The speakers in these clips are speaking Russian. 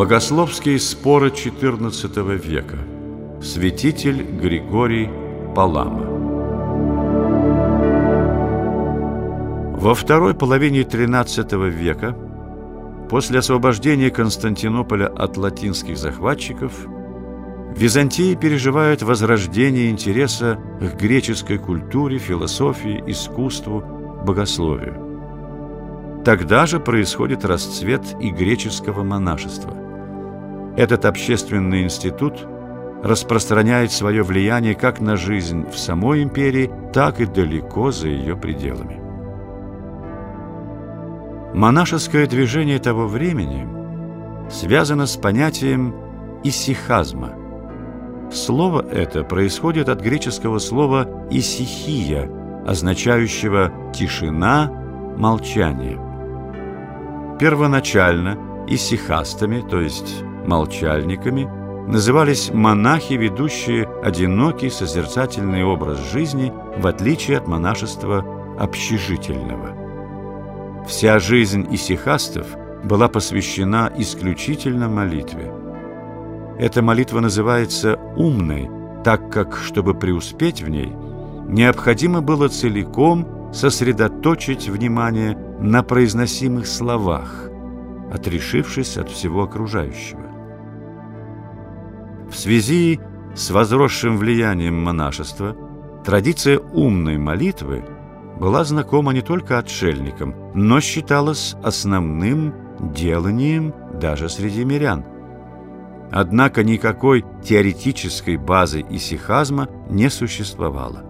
Богословские споры XIV века. Святитель Григорий Палама. Во второй половине XIII века, после освобождения Константинополя от латинских захватчиков, Византия переживает возрождение интереса к греческой культуре, философии, искусству, богословию. Тогда же происходит расцвет и греческого монашества. Этот общественный институт распространяет свое влияние как на жизнь в самой империи, так и далеко за ее пределами. Монашеское движение того времени связано с понятием исихазма. Слово это происходит от греческого слова «исихия», означающего «тишина», «молчание». Первоначально исихастами, то есть молчальниками, назывались монахи, ведущие одинокий созерцательный образ жизни, в отличие от монашества общежительного. Вся жизнь исихастов была посвящена исключительно молитве. Эта молитва называется «умной», так как, чтобы преуспеть в ней, необходимо было целиком сосредоточить внимание на произносимых словах, отрешившись от всего окружающего. В связи с возросшим влиянием монашества традиция умной молитвы была знакома не только отшельникам, но считалась основным деланием даже среди мирян. Однако никакой теоретической базы исихазма не существовало.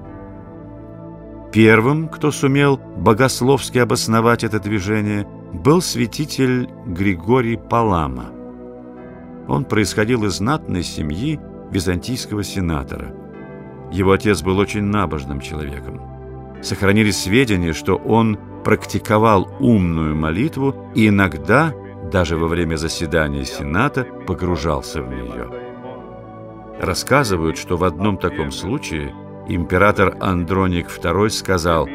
Первым, кто сумел богословски обосновать это движение, был святитель Григорий Палама. Он происходил из знатной семьи византийского сенатора. Его отец был очень набожным человеком. Сохранились сведения, что он практиковал умную молитву и иногда, даже во время заседания Сената, погружался в нее. Рассказывают, что в одном таком случае – император Андроник II сказал,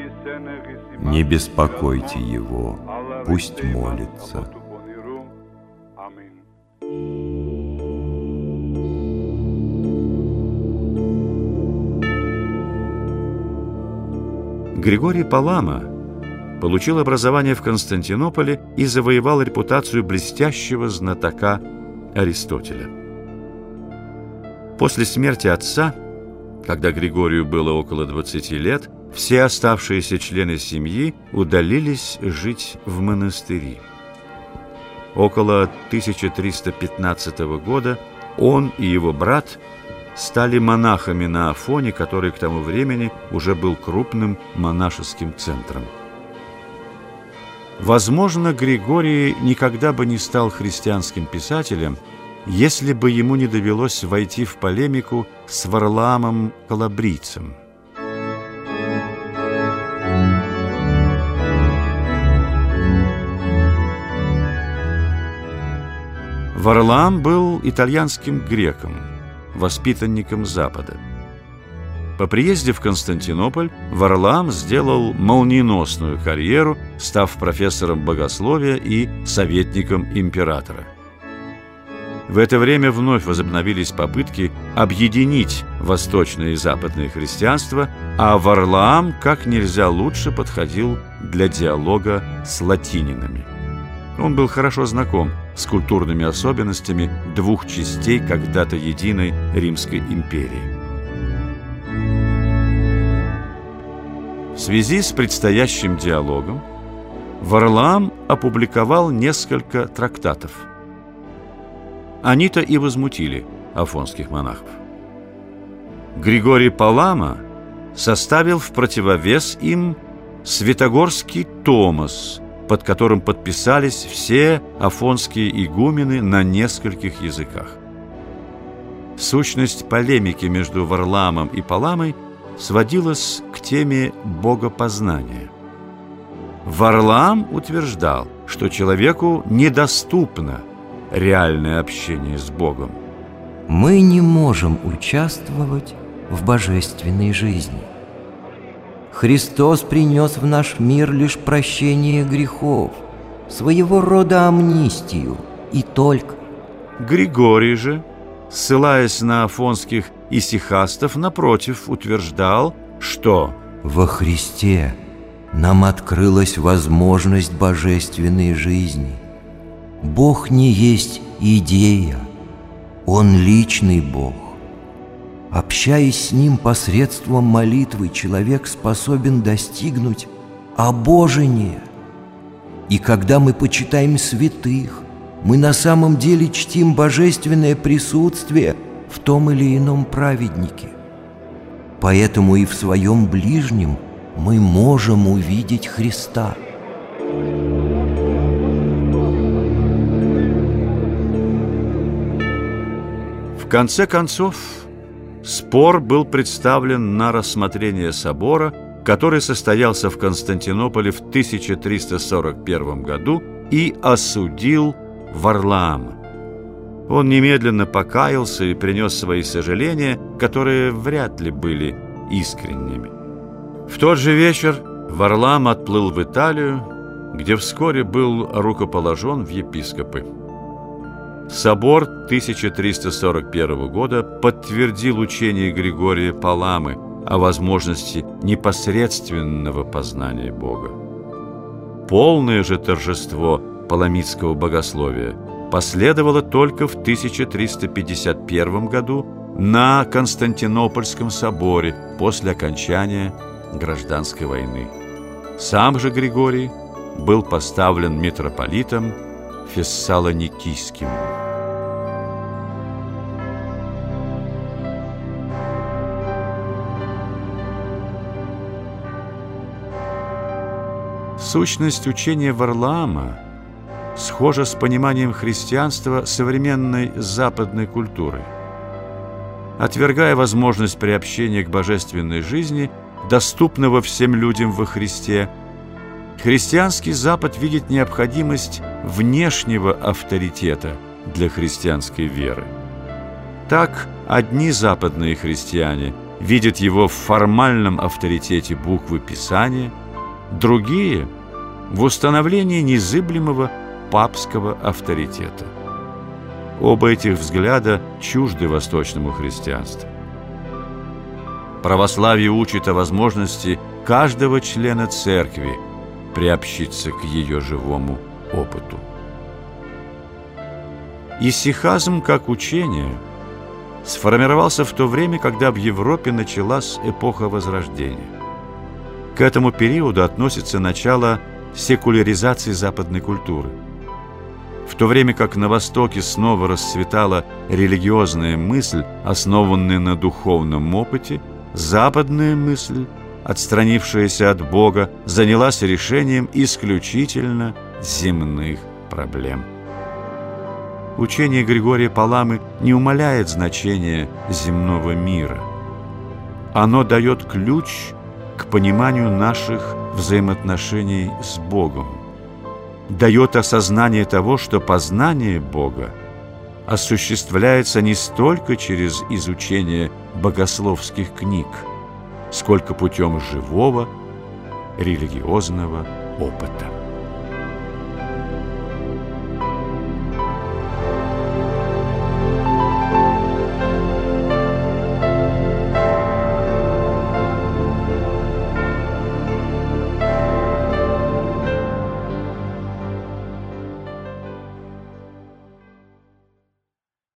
«Не беспокойте его, пусть молится». Григорий Палама получил образование в Константинополе и завоевал репутацию блестящего знатока Аристотеля. После смерти отца когда Григорию было около 20 лет, все оставшиеся члены семьи удалились жить в монастыри. Около 1315 года он и его брат стали монахами на Афоне, который к тому времени уже был крупным монашеским центром. Возможно, Григорий никогда бы не стал христианским писателем, если бы ему не довелось войти в полемику с Варламом Калабрийцем. Варлам был итальянским греком, воспитанником Запада. По приезде в Константинополь Варлам сделал молниеносную карьеру, став профессором богословия и советником императора. В это время вновь возобновились попытки объединить восточное и западное христианство, а Варлаам как нельзя лучше подходил для диалога с латининами. Он был хорошо знаком с культурными особенностями двух частей когда-то единой Римской империи. В связи с предстоящим диалогом Варлаам опубликовал несколько трактатов – они-то и возмутили афонских монахов. Григорий Палама составил в противовес им Святогорский Томас, под которым подписались все афонские игумены на нескольких языках. Сущность полемики между Варламом и Паламой сводилась к теме богопознания. Варлам утверждал, что человеку недоступно – реальное общение с Богом. Мы не можем участвовать в божественной жизни. Христос принес в наш мир лишь прощение грехов, своего рода амнистию и только. Григорий же, ссылаясь на афонских исихастов, напротив, утверждал, что «Во Христе нам открылась возможность божественной жизни. Бог не есть идея, Он личный Бог. Общаясь с Ним посредством молитвы, человек способен достигнуть обожения. И когда мы почитаем святых, мы на самом деле чтим божественное присутствие в том или ином праведнике. Поэтому и в своем ближнем мы можем увидеть Христа. В конце концов, спор был представлен на рассмотрение собора, который состоялся в Константинополе в 1341 году и осудил Варлаама. Он немедленно покаялся и принес свои сожаления, которые вряд ли были искренними. В тот же вечер Варлам отплыл в Италию, где вскоре был рукоположен в епископы. Собор 1341 года подтвердил учение Григория Паламы о возможности непосредственного познания Бога. Полное же торжество паламитского богословия последовало только в 1351 году на Константинопольском соборе после окончания гражданской войны. Сам же Григорий был поставлен митрополитом Фессалоникийским. Сущность учения Варлаама схожа с пониманием христианства современной западной культуры. Отвергая возможность приобщения к божественной жизни – доступного всем людям во Христе, христианский Запад видит необходимость внешнего авторитета для христианской веры. Так одни западные христиане видят его в формальном авторитете буквы Писания, другие – в установлении незыблемого папского авторитета. Оба этих взгляда чужды восточному христианству. Православие учит о возможности каждого члена церкви приобщиться к ее живому опыту. Исихазм как учение сформировался в то время, когда в Европе началась эпоха Возрождения. К этому периоду относится начало секуляризации западной культуры. В то время как на Востоке снова расцветала религиозная мысль, основанная на духовном опыте – западная мысль, отстранившаяся от Бога, занялась решением исключительно земных проблем. Учение Григория Паламы не умаляет значения земного мира. Оно дает ключ к пониманию наших взаимоотношений с Богом, дает осознание того, что познание Бога осуществляется не столько через изучение богословских книг, сколько путем живого религиозного опыта.